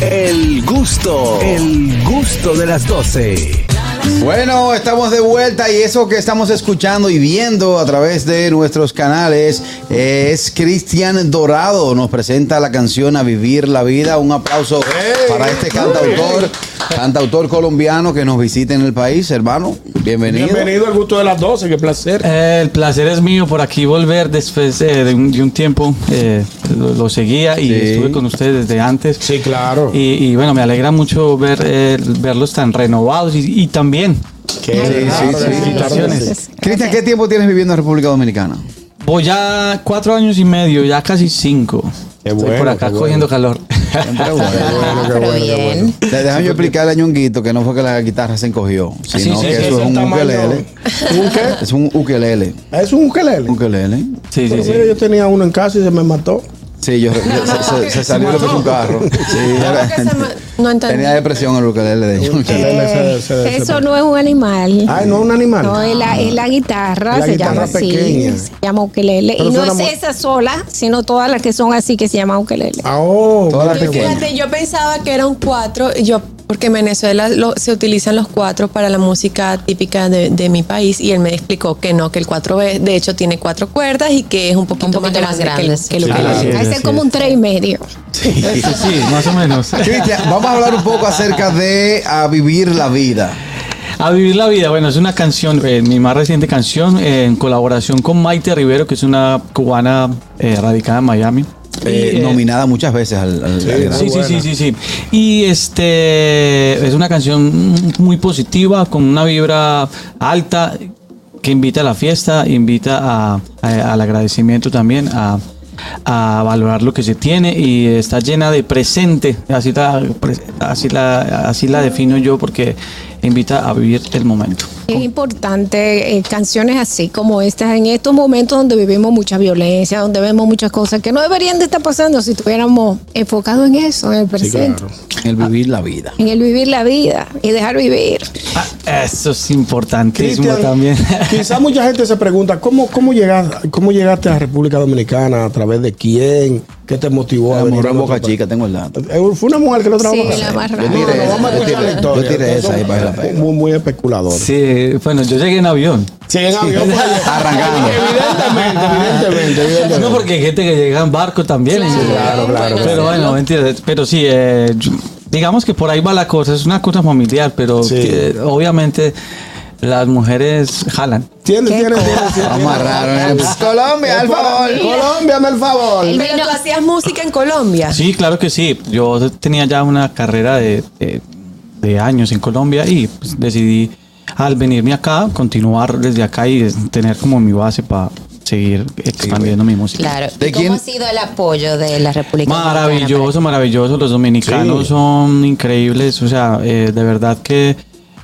El gusto, el gusto de las 12. Bueno, estamos de vuelta y eso que estamos escuchando y viendo a través de nuestros canales es Cristian Dorado. Nos presenta la canción A Vivir la Vida. Un aplauso para este cantautor, cantautor colombiano que nos visita en el país, hermano. Bienvenido. Bienvenido al gusto de las 12, qué placer. Eh, el placer es mío por aquí volver después eh, de, un, de un tiempo. eh, lo, lo seguía y Sí. estuve con ustedes desde antes. Sí, claro. Y, y bueno, me alegra mucho ver eh, verlos tan renovados y, y también Qué Sí. Cristian, ¿qué tiempo tienes viviendo en República Dominicana? voy ya cuatro años y medio, ya casi cinco. Qué Estoy bueno, por acá qué bueno. cogiendo calor. Siempre bueno. bueno, qué bueno, qué bien. Le Déjame yo explicarle a Ñonguito que no fue que la guitarra se encogió, sino sí, que sí, eso es un ukelele. ¿Un qué? Es un ukelele. Es un ukelele. Ukelele. Sí, sí, Pero sí. mira, yo tenía uno en casa y se me mató. Sí, yo, se, se- se salió puso un carro. Sí, se no entendí. tenía depresión el ukelele de se- Eso no es un animal. Ay, no, un animal. No, es la, es la guitarra, La se guitarra llama así. pequeña. Se llama ukelele. Pero y no es muy- esa sola, sino todas las que son así que se llaman ukelele. Ah, oh, Todas las pequeñas. Fíjate, yo pensaba que eran cuatro, yo porque en Venezuela lo- se utilizan los cuatro para la música típica de, de mi país y él me explicó que no, que el cuatro es- de hecho tiene cuatro cuerdas y que es un poquito, poquito más más grande, grande, que, el- que el sí. ukelele. Es, así como es. un tres y medio. Sí, sí, más o menos. Cristian, vamos a hablar un poco acerca de A Vivir la Vida. A vivir la vida, bueno, es una canción, eh, mi más reciente canción, eh, en colaboración con Maite Rivero, que es una cubana eh, radicada en Miami. Eh, Y, eh, nominada muchas veces al, al-. Sí, sí, sí, sí, sí. Y este es una canción muy positiva, con una vibra alta, que invita a la fiesta, invita a- a- al agradecimiento también, a, a valorar lo que se tiene y está llena de presente, así la, así la, así la defino yo porque invita a vivir el momento. Es importante eh, canciones así como estas en estos momentos donde vivimos mucha violencia, donde vemos muchas cosas que no deberían de estar pasando si estuviéramos enfocados en eso, en el Sí, presente, claro. El vivir la vida. en el vivir la vida y dejar vivir. Ah, eso es importantísimo Cristian, también. Quizá mucha gente se pregunta, ¿cómo, cómo, llegaste, ¿cómo llegaste a República Dominicana? ¿A través de quién? ¿Qué te motivó a La venir en Boca? Chica, tengo el dato. Eh, Fue una mujer que lo trabajó. Sí, la más Yo rara. tiré No, vamos a yo escuchar la tiré- historia. yo tiré esa ahí para la pega. Muy, muy especulador. Sí, bueno, yo llegué en avión. Sí, en avión. pues, Arrancando. Evidentemente, evidentemente, evidentemente. No, porque hay gente que llega en barco también. Claro, claro. Pero bueno, mentira. Pero sí, eh, yo- digamos que por ahí va la cosa. Es una cosa familiar, pero Sí. que, obviamente las mujeres jalan. Tiene, tiene, tiene, tiene. Vamos a raro. Pues, Colombia, al favor. Colombia, el favor. Pero tú hacías música en Colombia. Sí, claro que sí. Yo tenía ya una carrera de, de- de años en Colombia y pues, decidí al venirme acá continuar desde acá y tener como mi base para seguir expandiendo mi música. Claro. ¿De ¿Y cómo quién? ha sido el apoyo de la República Dominicana Maravilloso, maravilloso. Los dominicanos Sí. son increíbles. O sea, eh, de verdad que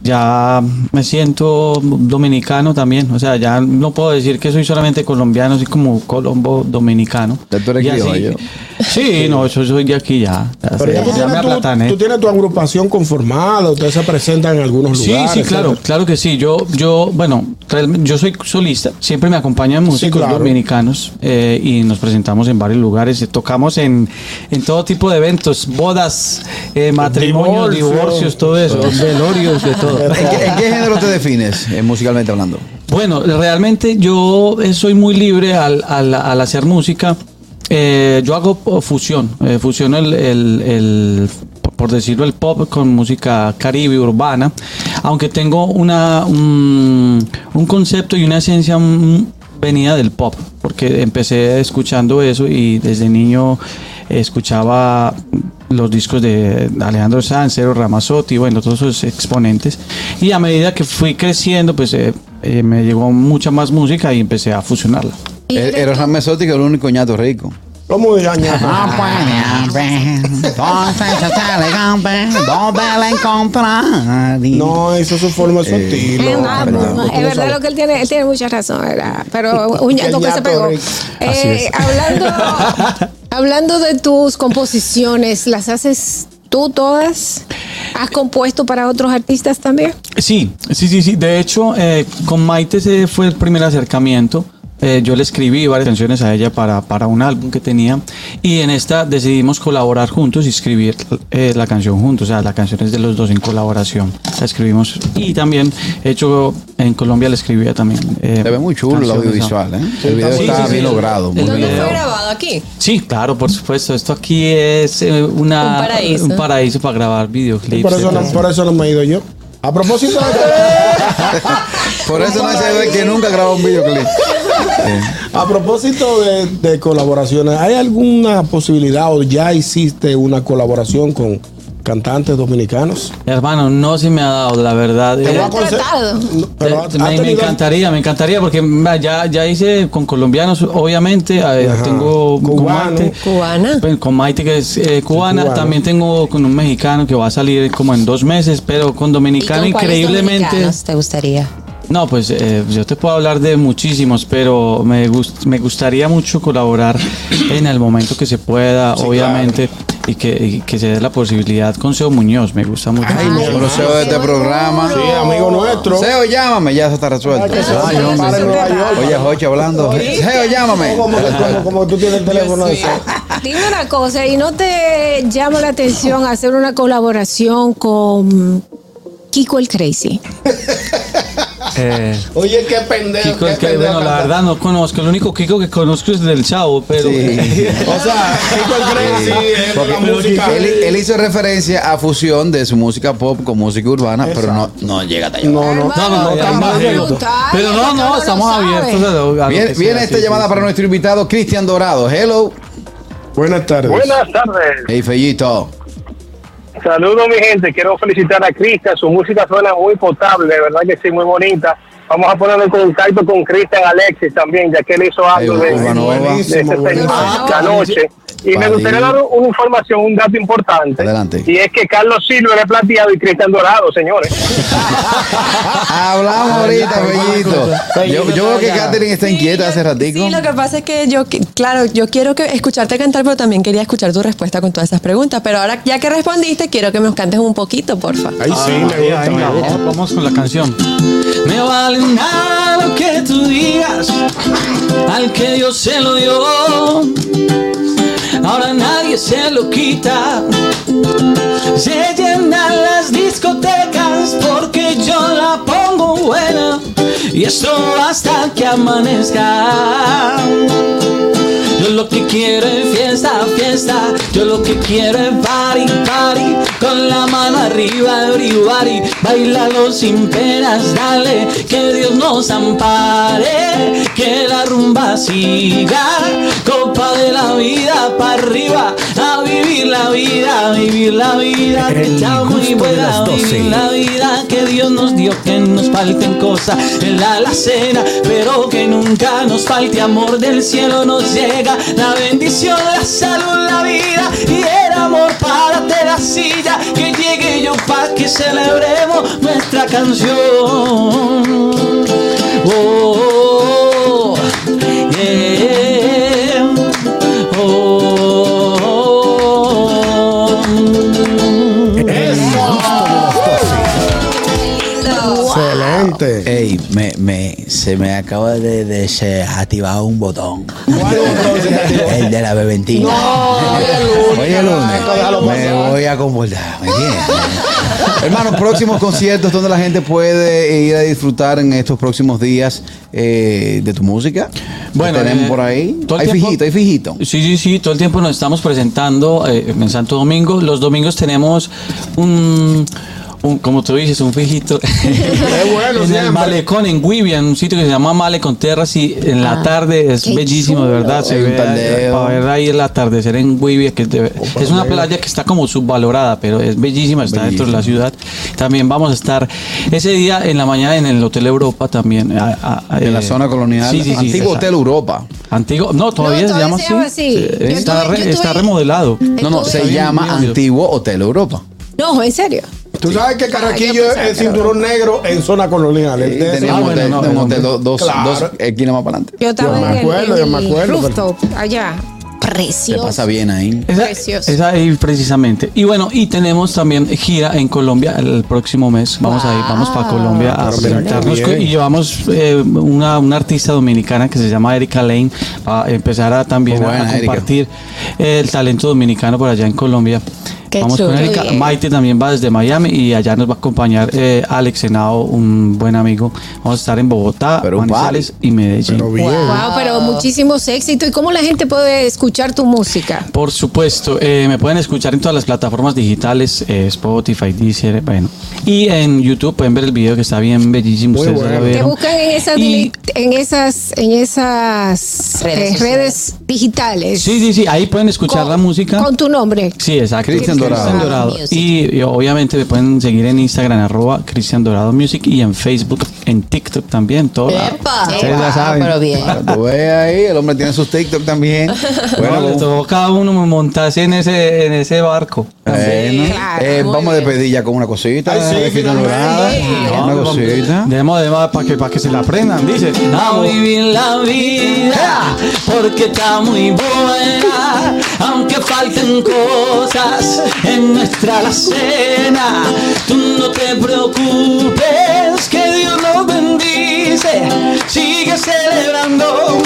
ya me siento dominicano también. O sea, ya no puedo decir que soy solamente colombiano, soy como colombo dominicano. Ya tú eres Y así-. Sí, no, yo soy de aquí ya. Ya, Pero ya, tú, ya tienes me tu, aplatané. tú tienes tu agrupación conformada, ustedes se presentan en algunos Sí, lugares. sí, claro, ¿cierto? claro que sí. Yo, yo, bueno, yo soy solista. Siempre me acompañan músicos claro. dominicanos eh, y nos presentamos en varios lugares. Tocamos en, en todo tipo de eventos, bodas, eh, matrimonios, Divorcio. divorcios, todo eso, velorios, de todo. ¿En qué, en qué género te defines, eh, musicalmente hablando? Bueno, realmente yo eh, soy muy libre al, al- al hacer música. Eh, yo hago fusión, eh, fusiono el, el- el- por- decirlo, el pop con música caribe, urbana, aunque tengo una, un, un concepto y una esencia mm, venida del pop, porque empecé escuchando eso y desde niño escuchaba los discos de Alejandro Sanz, Cero Ramazzotti, bueno, todos esos exponentes. Y a medida que fui creciendo, pues eh, eh, me llegó mucha más música y empecé a fusionarla. Y Er- de- Eros Ramesotti, que es el único ñato rico. ¿Cómo engañar? No, eso es su forma, su Eh. Eh, es verdad lo que él tiene, él tiene mucha razón, ¿verdad? Pero un ñato que se ñato pegó. Eh, hablando, hablando de tus composiciones, ¿las haces tú todas? ¿Has compuesto para otros artistas también? Sí, sí, sí, sí. De hecho, eh, con Maite ese fue el primer acercamiento eh, yo le escribí varias canciones a ella para, para un álbum que tenía y en esta decidimos colaborar juntos y escribir eh, la canción juntos, o sea, la canción es de los dos en colaboración, la escribimos y también he hecho en Colombia le escribía también. eh, Se ve muy chulo el audiovisual, ¿eh? El video Sí, está sí, bien sí. logrado. Muy El ¿Dónde bien. fue grabado? ¿Aquí? Sí, claro, por supuesto. Esto aquí es eh, una, Un paraíso. un paraíso para grabar videoclips. Por eso, no, por eso no me he ido yo. A propósito de Por eso no se ve que nunca grabó un videoclip. A propósito de, de colaboraciones, ¿hay alguna posibilidad o ya hiciste una colaboración con cantantes dominicanos? Hermano, no se me ha dado, la verdad. Te Eh. No, pero me, me encantaría, me encantaría, porque ya, ya hice con colombianos, obviamente. Ajá. tengo con Cubano. Maite, Cubana. pues, con Maite, que es eh, cubana. Cubano. También tengo con un mexicano que va a salir como en dos meses, pero con dominicano ¿Y con increíblemente. te gustaría? No, pues eh, yo te puedo hablar de muchísimos, pero me, gust- me gustaría mucho colaborar en el momento que se pueda, obviamente, y, que, y que se dé la posibilidad con Seo Muñoz. Me gusta mucho. Ay, no. no, Seo de este programa. Sí, amigo nuestro. Seo, llámame, ya se está resuelto. Ay, hombre. Oye, Joche hablando. Seo, llámame. Como, como, como tú tienes el teléfono de. Dime una cosa, ¿y no te llama la atención hacer una colaboración con Kiko el Crazy? Eh, Oye, qué pendejo. Kiko, qué es que, pendejo bueno, la verdad no conozco. El único Kiko que conozco es del Chavo, pero. Sí. O sea, Kiko el música. él, él hizo referencia a fusión de su música pop con música urbana, pero no, no llega hasta allá. No, no, No, no, Pero no, no, estamos abiertos a lo, a lo Viene, esta sí, llamada sí, para sí. nuestro invitado, Cristian Dorado. Hello. Buenas tardes. Buenas tardes. Hey, Fellito. Saludos, mi gente. Quiero felicitar a Cristian. Su música suena muy potable, de verdad que sí, muy bonita. Vamos a ponerlo en contacto con Cristian Alexis también, ya que él hizo algo Ay, de, de ese Buenísimo, segmento buenísimo. la noche. Y me gustaría dar una información, un dato importante. Adelante. Y es que Carlos Silva es plateado y Cristian Dorado, señores. Hablamos ahorita, Fellito. Yo, yo veo que ya. Katherine está inquieta hace ratico. Sí, lo que pasa es que yo, claro, yo quiero que escucharte cantar, pero también quería escuchar tu respuesta con todas esas preguntas. Pero ahora, ya que respondiste, quiero que nos cantes un poquito, porfa. Ay, sí, me gusta, venga, me gusta. vamos, vamos con la canción. Me vale nada lo que tú digas, al que Dios se lo dio. Ahora nadie se lo quita. Se llenan las discotecas porque yo la pongo buena. Y eso hasta que amanezca. Yo lo que quiero es fiesta, fiesta. Yo lo que quiero es party. Con la mano arriba, everybody. Bailalo sin penas, dale. Que Dios nos ampare. Que la rumba siga. Copa de la vida para arriba. A vivir la vida, a vivir la vida. Que está muy buena. vivir 12. la vida que Dios nos dio. Que nos falten cosas en la alacena. Pero que nunca nos falte amor del cielo nos llega. La bendición, la salud, la vida y el amor. Párate la silla que llegue yo pa' que celebremos nuestra canción. Oh, oh, Ey, me, me, se me acaba de desactivar un botón. ¿Cuál botón se te activó? El de la beventina. Hoy es lunes. Me voy a comportar. Hermano, próximos conciertos donde la gente puede ir a disfrutar en estos próximos días eh, de tu música. Bueno, ¿Qué tenemos eh, por ahí. todo el Hay tiempo- fijito, hay fijito. Sí, sí, sí, todo el tiempo nos estamos presentando eh, en Santo Domingo. Los domingos tenemos un, un- como tú dices, un fijito bueno en el malecón en Guivia, en un sitio que se llama Malecón Terras y en la Ah, tarde es bellísimo, de chulo. verdad. Se ve para ver ahí el atardecer en Guivia, que es, de- es una playa que está como subvalorada, pero es bellísima, está dentro de la ciudad. También vamos a estar ese día en la mañana en el Hotel Europa también. a- a- En la eh, zona colonial. Sí, sí, sí, Antiguo. Hotel Europa. Antiguo, no, todavía No, se llama todavía así. se llama así. Sí, Yo está, tuve- re- está tuve- remodelado. No, no, se llama. Antiguo Hotel Europa. No, en serio. Tú sabes que Carraquillo yo pensaba es era cinturón negro en zona colonial. El de- teníamos ah, hotel- no, un no, hotel dos, dos, Claro. dos esquinas más para adelante. Yo estaba Yo me en el- acuerdo, en yo me el acuerdo, pero- allá. Precioso. pasa bien ahí. Esa, Precioso. esa ahí precisamente. Y bueno, y tenemos también gira en Colombia el próximo mes. Vamos a ir, vamos para Colombia a presentarnos. Y llevamos eh, una, una artista dominicana que se llama Erika Lane a empezar a también a Erika. compartir el talento dominicano por allá en Colombia. Qué Vamos con. Erika. Maite también va desde Miami y allá nos va a acompañar eh, Alex Senado, un buen amigo. Vamos a estar en Bogotá, Pero Manizales y Medellín. Pero bien. Wow, pero muchísimos éxitos. ¿Y cómo la gente puede escuchar tu música? Por supuesto, eh, me pueden escuchar en todas las plataformas digitales, eh, Spotify, Deezer, bueno. Y en YouTube pueden ver el video que está bien bellísimo. Muy ustedes ya bueno. lo Te buscan en esas, Y- en esas, en esas Redes eh, redes digitales. Sí, sí, sí, ahí pueden escuchar Con- la música. Con tu nombre. Sí, exacto. Cristian Dorado. Music. Y, y obviamente me pueden seguir en Instagram, arroba Cristian Dorado Music y en Facebook, en TikTok también. Todo. Epa. Ustedes ya saben. pero bien. Ves ahí, el hombre tiene sus TikTok también. Bueno, Bueno, tocó cada uno montarse en ese, en ese barco. bueno, claro, eh, muy vamos a bien. despedir ya con una cosita. Ay, sí, de. Dorado. No, Una cosita. Demos de para que, para que se la aprendan, dice. A vivir la vida, porque está muy buena, aunque falten cosas en nuestra alacena. Tú no te preocupes, que Dios nos bendice. Sigue celebrando,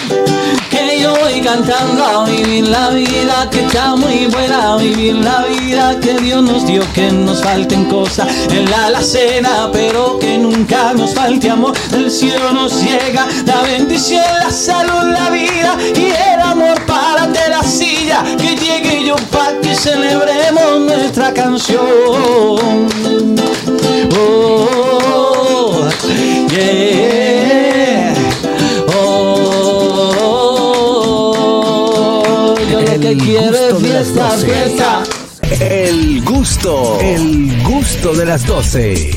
que yo voy cantando a vivir la vida que está muy buena, vivir la vida que Dios nos dio, que nos falten cosas en la alacena, pero que nunca nos falte amor. Del cielo nos llega la bendición, la salud, la vida y el amor. Párate la silla, que llegue yo para que celebremos nuestra canción. Que las fiesta, doce. fiesta. El gusto, el gusto de las 12.